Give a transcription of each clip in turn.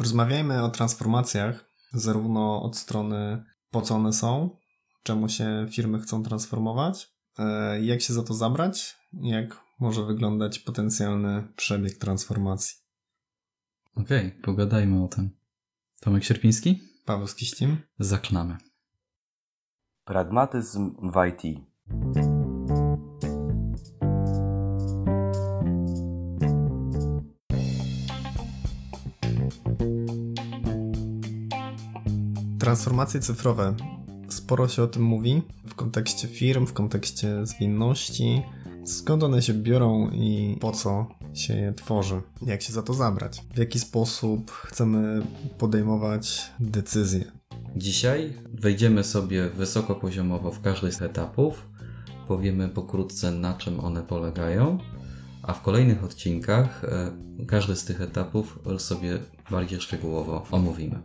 Rozmawiajmy o transformacjach, zarówno od strony po co one są, czemu się firmy chcą transformować, e, jak się za to zabrać, jak może wyglądać potencjalny przebieg transformacji. Okej, okay, pogadajmy o tym. Tomek Sierpiński? Paweł Skiścim. Zaczynamy. Pragmatyzm w IT. Transformacje cyfrowe. Sporo się o tym mówi w kontekście firm, w kontekście zwinności. Skąd one się biorą i po co się je tworzy? Jak się za to zabrać? W jaki sposób chcemy podejmować decyzje? Dzisiaj wejdziemy sobie wysokopoziomowo w każdy z etapów, powiemy pokrótce na czym one polegają, a w kolejnych odcinkach e, każdy z tych etapów sobie bardziej szczegółowo omówimy.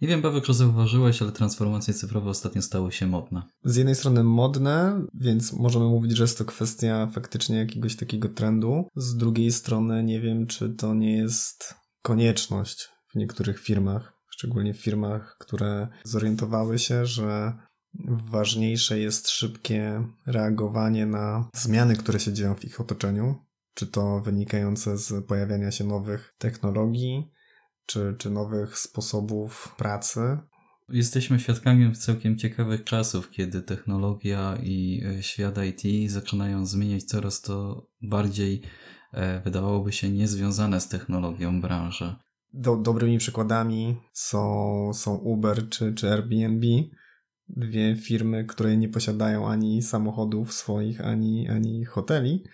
Nie wiem, Paweł, czy zauważyłeś, ale transformacje cyfrowe ostatnio stały się modne. Z jednej strony modne, więc możemy mówić, że jest to kwestia faktycznie jakiegoś takiego trendu. Z drugiej strony nie wiem, czy to nie jest konieczność w niektórych firmach, szczególnie w firmach, które zorientowały się, że ważniejsze jest szybkie reagowanie na zmiany, które się dzieją w ich otoczeniu, czy to wynikające z pojawiania się nowych technologii, czy, czy nowych sposobów pracy. Jesteśmy świadkami całkiem ciekawych czasów, kiedy technologia i e, świat IT zaczynają zmieniać coraz to bardziej, e, wydawałoby się, niezwiązane z technologią branże. Do, dobrymi przykładami są, są Uber czy, czy Airbnb. Dwie firmy, które nie posiadają ani samochodów swoich, ani, ani hoteli,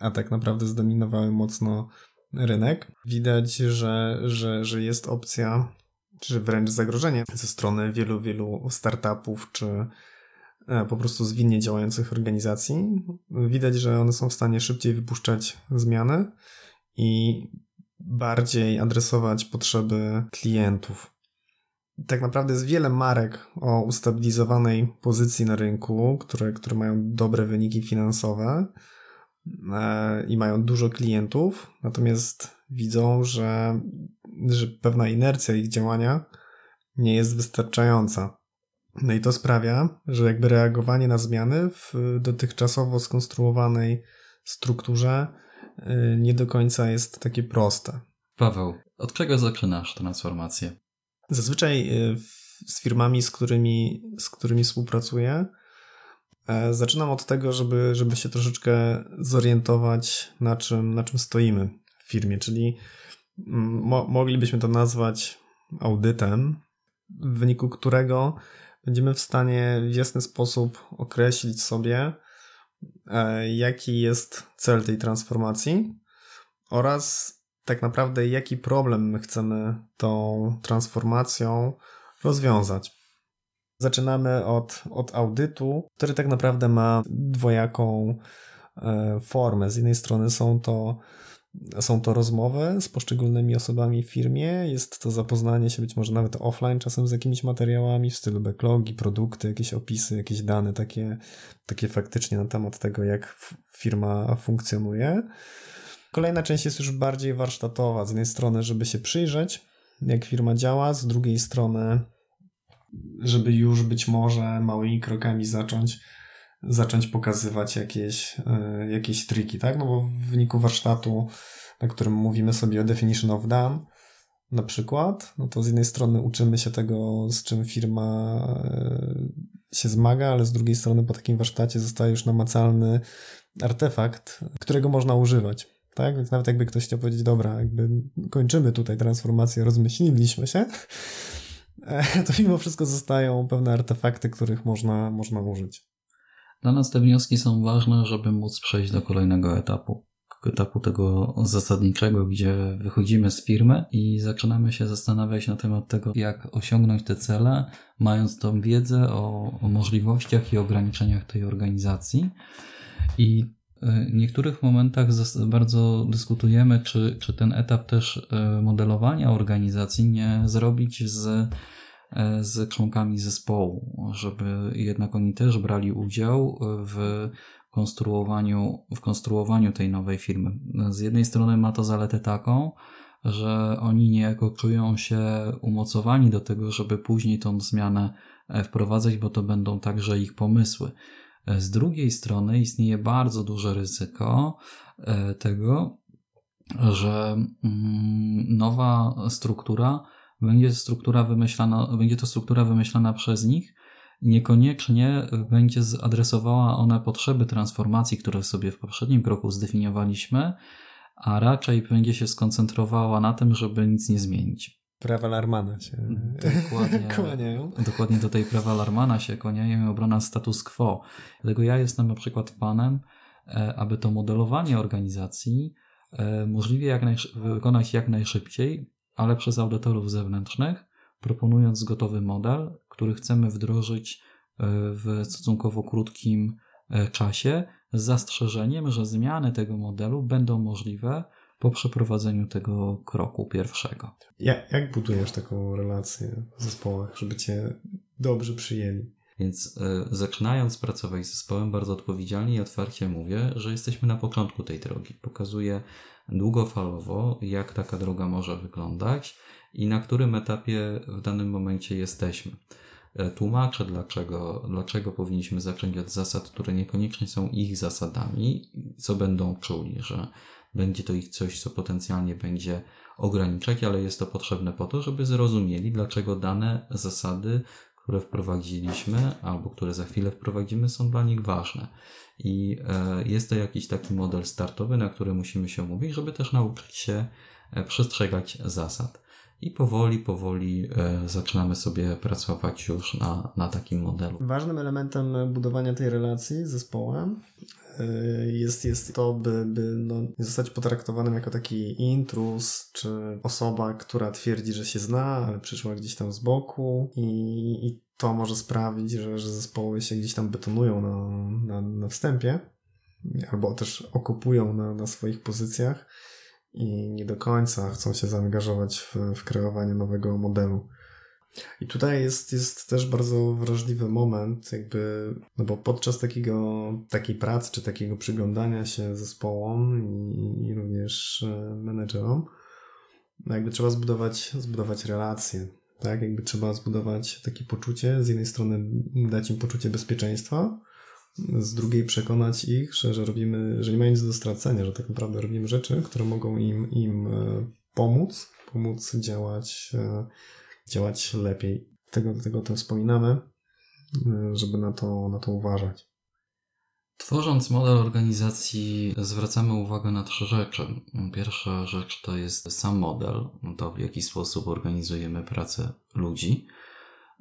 a tak naprawdę zdominowały mocno rynek. Widać, że, że, że jest opcja, czy wręcz zagrożenie ze strony wielu, wielu startupów, czy e, po prostu zwinnie działających organizacji. Widać, że one są w stanie szybciej wypuszczać zmiany i bardziej adresować potrzeby klientów. Tak naprawdę jest wiele marek o ustabilizowanej pozycji na rynku, które, które mają dobre wyniki finansowe i mają dużo klientów, natomiast widzą, że, że pewna inercja ich działania nie jest wystarczająca. No i to sprawia, że jakby reagowanie na zmiany w dotychczasowo skonstruowanej strukturze e, nie do końca jest takie proste. Paweł, od czego zaczynasz transformację? Zazwyczaj e, z firmami, z którymi, z którymi współpracuję, E, zaczynam od tego, żeby, żeby się troszeczkę zorientować, na czym, na czym stoimy w firmie, czyli mm, mo moglibyśmy to nazwać audytem, w wyniku którego będziemy w stanie w jasny sposób określić sobie, e, jaki jest cel tej transformacji oraz tak naprawdę jaki problem my chcemy tą transformacją rozwiązać. Zaczynamy od, od audytu, który tak naprawdę ma dwojaką e, formę. Z jednej strony są to, są to rozmowy z poszczególnymi osobami w firmie, jest to zapoznanie się być może nawet offline czasem z jakimiś materiałami w stylu backlogi, produkty, jakieś opisy, jakieś dane takie, takie faktycznie na temat tego, jak firma funkcjonuje. Kolejna część jest już bardziej warsztatowa. Z jednej strony, żeby się przyjrzeć, jak firma działa, z drugiej strony żeby już być może małymi krokami zacząć zacząć pokazywać jakieś, e, jakieś triki, tak? No bo w wyniku warsztatu, na którym mówimy sobie o definition of done, na przykład, no to z jednej strony uczymy się tego, z czym firma e, się zmaga, ale z drugiej strony po takim warsztacie zostaje już namacalny artefakt, którego można używać. Tak? Więc nawet jakby ktoś chciał powiedzieć, dobra, jakby kończymy tutaj transformację, rozmyśliliśmy się, to mimo wszystko zostają pewne artefakty, których można, można użyć. Dla nas te wnioski są ważne, żeby móc przejść do kolejnego etapu. Etapu tego zasadniczego, gdzie wychodzimy z firmy i zaczynamy się zastanawiać na temat tego, jak osiągnąć te cele, mając tą wiedzę o, o możliwościach i ograniczeniach tej organizacji. I niektórych momentach bardzo dyskutujemy, czy, czy ten etap też e, modelowania organizacji nie zrobić z, e, z członkami zespołu, żeby jednak oni też brali udział w konstruowaniu, w konstruowaniu tej nowej firmy. Z jednej strony ma to zaletę taką, że oni niejako czują się umocowani do tego, żeby później tą zmianę e, wprowadzać, bo to będą także ich pomysły. Z drugiej strony istnieje bardzo duże ryzyko e, tego, że mm, nowa struktura będzie struktura wymyślana, będzie to struktura wymyślana przez nich, niekoniecznie będzie zadresowała ona potrzeby transformacji, które sobie w poprzednim kroku zdefiniowaliśmy, a raczej będzie się skoncentrowała na tym, żeby nic nie zmienić. Prawa Larmana się dokładnie, kłaniają. Dokładnie do tej prawa Larmana się kłaniają i obrona status quo. Dlatego ja jestem na przykład fanem, e, aby to modelowanie organizacji e, możliwie jak wykonać jak najszybciej, ale przez audytorów zewnętrznych, proponując gotowy model, który chcemy wdrożyć e, w stosunkowo krótkim czasie, z zastrzeżeniem, że zmiany tego modelu będą możliwe po przeprowadzeniu tego kroku pierwszego. Jak, jak budujesz taką relację w zespołach, żeby cię dobrze przyjęli? Więc y, zaczynając pracować z zespołem, bardzo odpowiedzialnie i otwarcie mówię, że jesteśmy na początku tej drogi. Pokazuję długofalowo, jak taka droga może wyglądać i na którym etapie w danym momencie jesteśmy. E, tłumaczę, dlaczego, dlaczego powinniśmy zacząć od zasad, które niekoniecznie są ich zasadami, co będą czuli, że będzie to ich coś, co potencjalnie będzie ograniczać, ale jest to potrzebne po to, żeby zrozumieli, dlaczego dane zasady, które wprowadziliśmy albo które za chwilę wprowadzimy, są dla nich ważne. I e, jest to jakiś taki model startowy, na który musimy się umówić, żeby też nauczyć się e, przestrzegać zasad. I powoli, powoli e, zaczynamy sobie pracować już na, na takim modelu. Ważnym elementem budowania tej relacji z zespołem e, jest, jest to, by, by no, nie zostać potraktowanym jako taki intrus, czy osoba, która twierdzi, że się zna, ale przyszła gdzieś tam z boku i, i to może sprawić, że, że zespoły się gdzieś tam betonują na, na, na wstępie albo też okupują na, na swoich pozycjach i nie do końca chcą się zaangażować w, w kreowanie nowego modelu. I tutaj jest, jest też bardzo wrażliwy moment, jakby, no bo podczas takiego, takiej pracy, czy takiego przyglądania się zespołom i, i również e, menedżerom, no jakby trzeba zbudować, zbudować relacje, tak? Jakby trzeba zbudować takie poczucie, z jednej strony dać im poczucie bezpieczeństwa, z drugiej przekonać ich, że, że robimy, że nie mają nic do stracenia, że tak naprawdę robimy rzeczy, które mogą im, im e, pomóc, pomóc działać, e, działać lepiej. Tego, tego to wspominamy, e, żeby na to, na to uważać. Tworząc model organizacji, zwracamy uwagę na trzy rzeczy. Pierwsza rzecz to jest sam model, to w jaki sposób organizujemy pracę ludzi.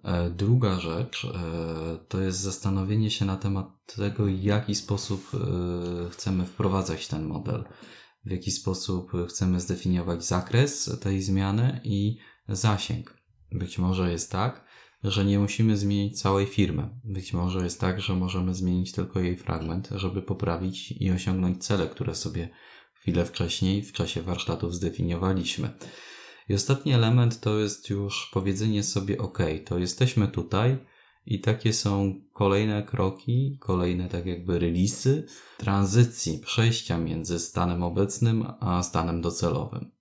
E, druga rzecz e, to jest zastanowienie się na temat tego, w jaki sposób e, chcemy wprowadzać ten model, w jaki sposób chcemy zdefiniować zakres tej zmiany i zasięg. Być może jest tak, że nie musimy zmienić całej firmy. Być może jest tak, że możemy zmienić tylko jej fragment, żeby poprawić i osiągnąć cele, które sobie chwilę wcześniej w czasie warsztatów zdefiniowaliśmy. I ostatni element to jest już powiedzenie sobie, ok, to jesteśmy tutaj i takie są kolejne kroki, kolejne tak jakby releasy tranzycji, przejścia między stanem obecnym a stanem docelowym.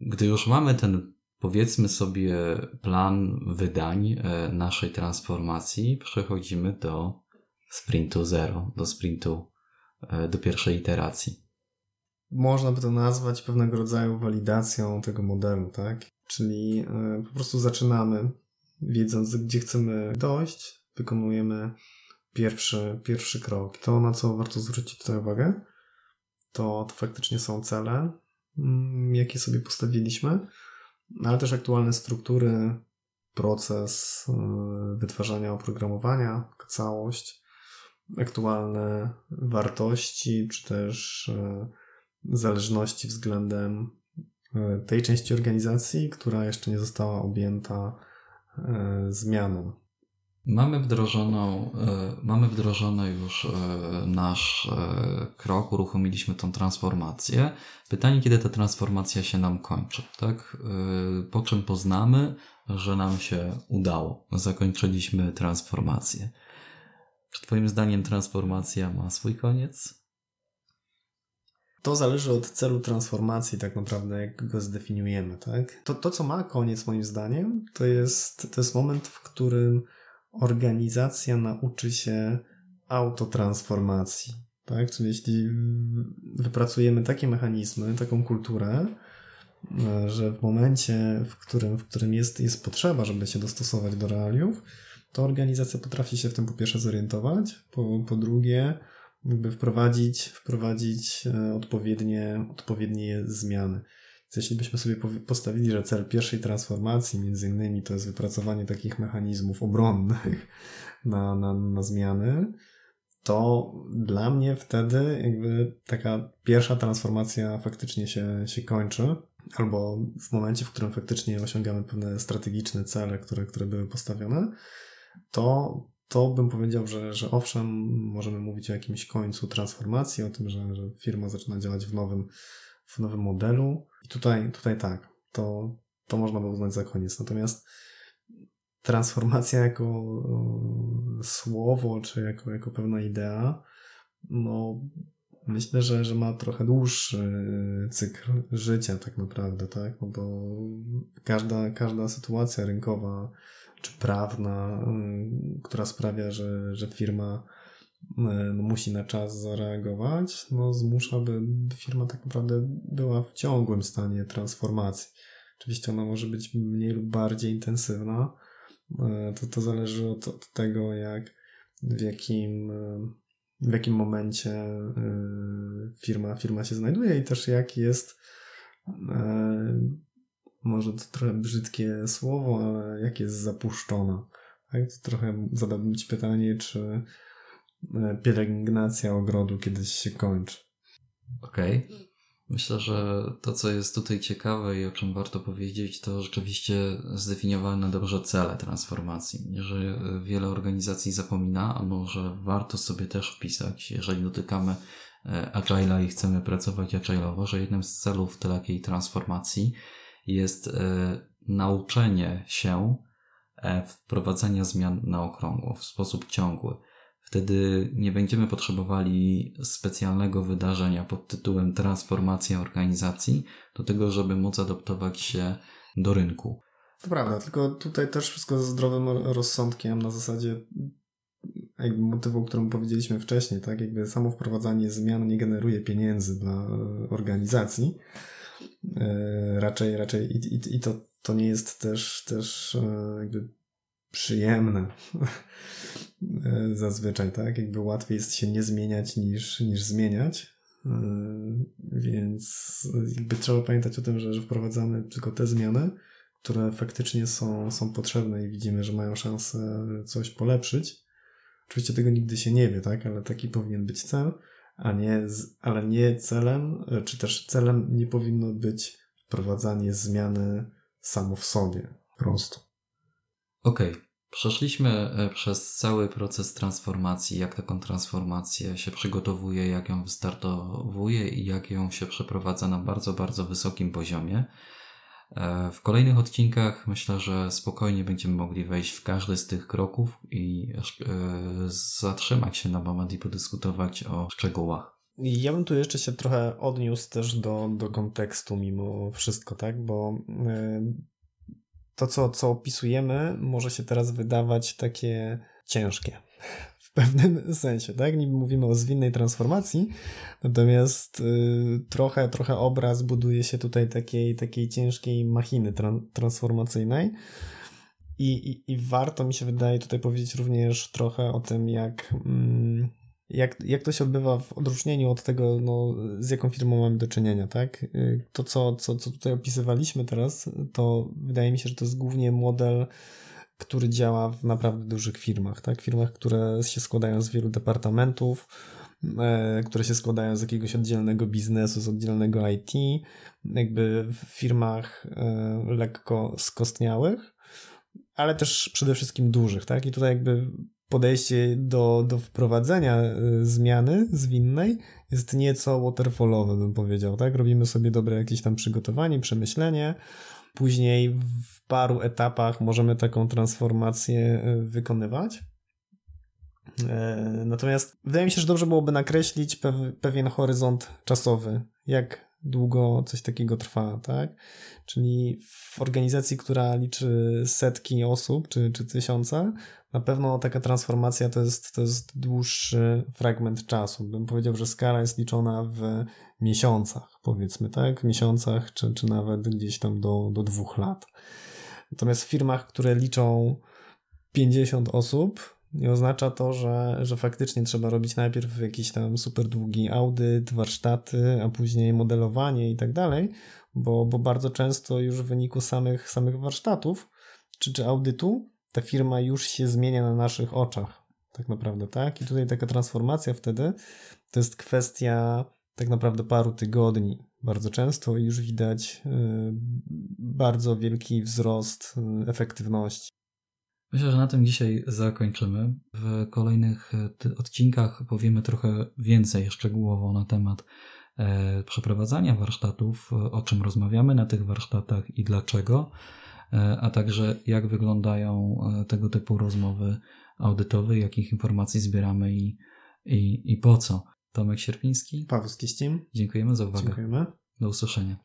Gdy już mamy ten, powiedzmy sobie, plan wydań e, naszej transformacji, przechodzimy do sprintu zero, do sprintu, e, do pierwszej iteracji można by to nazwać pewnego rodzaju walidacją tego modelu, tak? Czyli e, po prostu zaczynamy, wiedząc, gdzie chcemy dojść, wykonujemy pierwszy, pierwszy krok. To, na co warto zwrócić tutaj uwagę, to, to faktycznie są cele, mm, jakie sobie postawiliśmy, ale też aktualne struktury, proces e, wytwarzania oprogramowania, całość, aktualne wartości, czy też e, zależności względem e, tej części organizacji, która jeszcze nie została objęta e, zmianą. Mamy wdrożoną, e, mamy wdrożony już nasz krok, uruchomiliśmy tą transformację. Pytanie, kiedy ta transformacja się nam kończy, tak? Po czym poznamy, że nam się udało, zakończyliśmy transformację. Czy Twoim zdaniem transformacja ma swój koniec? To zależy od celu transformacji, tak naprawdę, jak go zdefiniujemy. Tak? To, to, co ma koniec, moim zdaniem, to jest, to jest moment, w którym organizacja nauczy się autotransformacji. Tak? Czyli jeśli wypracujemy takie mechanizmy, taką kulturę, że w momencie, w którym, w którym jest, jest potrzeba, żeby się dostosować do realiów, to organizacja potrafi się w tym po pierwsze zorientować, po, po drugie, jakby wprowadzić, wprowadzić e, odpowiednie, odpowiednie zmiany. Jeśli byśmy sobie postawili, że cel pierwszej transformacji między innymi to jest wypracowanie takich mechanizmów obronnych na, na, na zmiany, to dla mnie wtedy jakby taka pierwsza transformacja faktycznie się, się kończy, albo w momencie, w którym faktycznie osiągamy pewne strategiczne cele, które, które były postawione, to, to bym powiedział, że, że owszem, możemy mówić o jakimś końcu transformacji, o tym, że, że firma zaczyna działać w nowym, w nowym modelu. I tutaj, tutaj tak, to, to można by uznać za koniec. Natomiast transformacja jako e, słowo, czy jako, jako pewna idea, no myślę, że, że ma trochę dłuższy cykl życia tak naprawdę, tak? No bo każda, każda sytuacja rynkowa czy prawna, y, która sprawia, że, że firma y, no, musi na czas zareagować, no, zmusza, by firma tak naprawdę była w ciągłym stanie transformacji. Oczywiście ona może być mniej lub bardziej intensywna. Y, to, to zależy od, od tego, jak, w jakim, w jakim momencie firma, firma się znajduje i też jak jest może to trochę brzydkie słowo, ale jak jest zapuszczona. Tak? To trochę zadałbym Ci pytanie, czy e, pielęgnacja ogrodu kiedyś się kończy. Okej. Okay. Myślę, że to, co jest tutaj ciekawe i o czym warto powiedzieć, to rzeczywiście zdefiniowane dobrze cele transformacji. Że wiele organizacji zapomina, a może warto sobie też wpisać, jeżeli dotykamy e, Agile'a i chcemy pracować agile'owo, że jednym z celów takiej transformacji jest e, nauczenie się e, wprowadzania zmian na okrągło w sposób ciągły. Wtedy nie będziemy potrzebowali specjalnego wydarzenia pod tytułem transformacja organizacji do tego, żeby móc adaptować się do rynku. To prawda, tylko tutaj też wszystko ze zdrowym rozsądkiem na zasadzie jakby motywu, którym powiedzieliśmy wcześniej, tak? Jakby samo wprowadzanie zmian nie generuje pieniędzy dla organizacji, E, raczej, raczej i, i, i to, to nie jest też, też e, jakby przyjemne e, zazwyczaj, tak? Jakby łatwiej jest się nie zmieniać niż, niż zmieniać. Więc jakby trzeba pamiętać o tym, że, że wprowadzamy tylko te zmiany, które faktycznie są, są potrzebne i widzimy, że mają szansę coś polepszyć. Oczywiście tego nigdy się nie wie, tak? Ale taki powinien być cel a nie, ale nie celem, czy też celem nie powinno być wprowadzanie zmiany samo w sobie, prosto. Okej. Okay. Przeszliśmy e, przez cały proces transformacji, jak taką transformację się przygotowuje, jak ją wystartowuje i jak ją się przeprowadza na bardzo, bardzo wysokim poziomie. E, w kolejnych odcinkach myślę, że spokojnie będziemy mogli wejść w każdy z tych kroków i e, zatrzymać się na moment i podyskutować o szczegółach. Ja bym tu jeszcze się trochę odniósł też do, do kontekstu mimo wszystko, tak? Bo e, to, co, co opisujemy, może się teraz wydawać takie ciężkie pewnym sensie, tak? Niby mówimy o zwinnej transformacji, natomiast y, trochę, trochę obraz buduje się tutaj takiej, takiej ciężkiej machiny tra transformacyjnej. I, i, I warto mi się wydaje tutaj powiedzieć również trochę o tym, jak, mm, jak, jak to się odbywa w odróżnieniu od tego, no, z jaką firmą mamy do czynienia, tak? Y, to, co, co, co tutaj opisywaliśmy teraz, to wydaje mi się, że to jest głównie model który działa w naprawdę dużych firmach, tak? Firmach, które się składają z wielu departamentów, e, które się składają z jakiegoś oddzielnego biznesu, z oddzielnego IT, jakby w firmach e, lekko skostniałych, ale też przede wszystkim dużych, tak? I tutaj jakby podejście do, do wprowadzenia e, zmiany zwinnej jest nieco waterfallowe, bym powiedział, tak? Robimy sobie dobre jakieś tam przygotowanie, przemyślenie, później w paru etapach możemy taką transformację e, wykonywać. E, natomiast wydaje mi się, że dobrze byłoby nakreślić pewien horyzont czasowy, jak długo coś takiego trwa, tak? Czyli w organizacji, która liczy setki osób czy, czy tysiące, na pewno taka transformacja to jest, to jest dłuższy fragment czasu. Bym powiedział, że skala jest liczona w miesiącach, powiedzmy, tak? Miesiącach, czy, czy nawet gdzieś tam do, do dwóch lat. Natomiast w firmach, które liczą 50 osób, nie oznacza to, że, że faktycznie trzeba robić najpierw jakiś tam super długi audyt, warsztaty, a później modelowanie i tak dalej, bo, bo bardzo często już w wyniku samych, samych warsztatów czy, czy audytu ta firma już się zmienia na naszych oczach, tak naprawdę, tak? I tutaj taka transformacja wtedy to jest kwestia tak naprawdę paru tygodni. Bardzo często już widać y, bardzo wielki wzrost y, efektywności. Myślę, że na tym dzisiaj zakończymy. W kolejnych e, odcinkach powiemy trochę więcej szczegółowo na temat e, przeprowadzania warsztatów, o czym rozmawiamy na tych warsztatach i dlaczego, e, a także jak wyglądają tego typu rozmowy audytowe, jakich informacji zbieramy i, i, i po co. Tomek Sierpiński. Paweł Skiścim. Dziękujemy za uwagę. Dziękujemy. Do usłyszenia.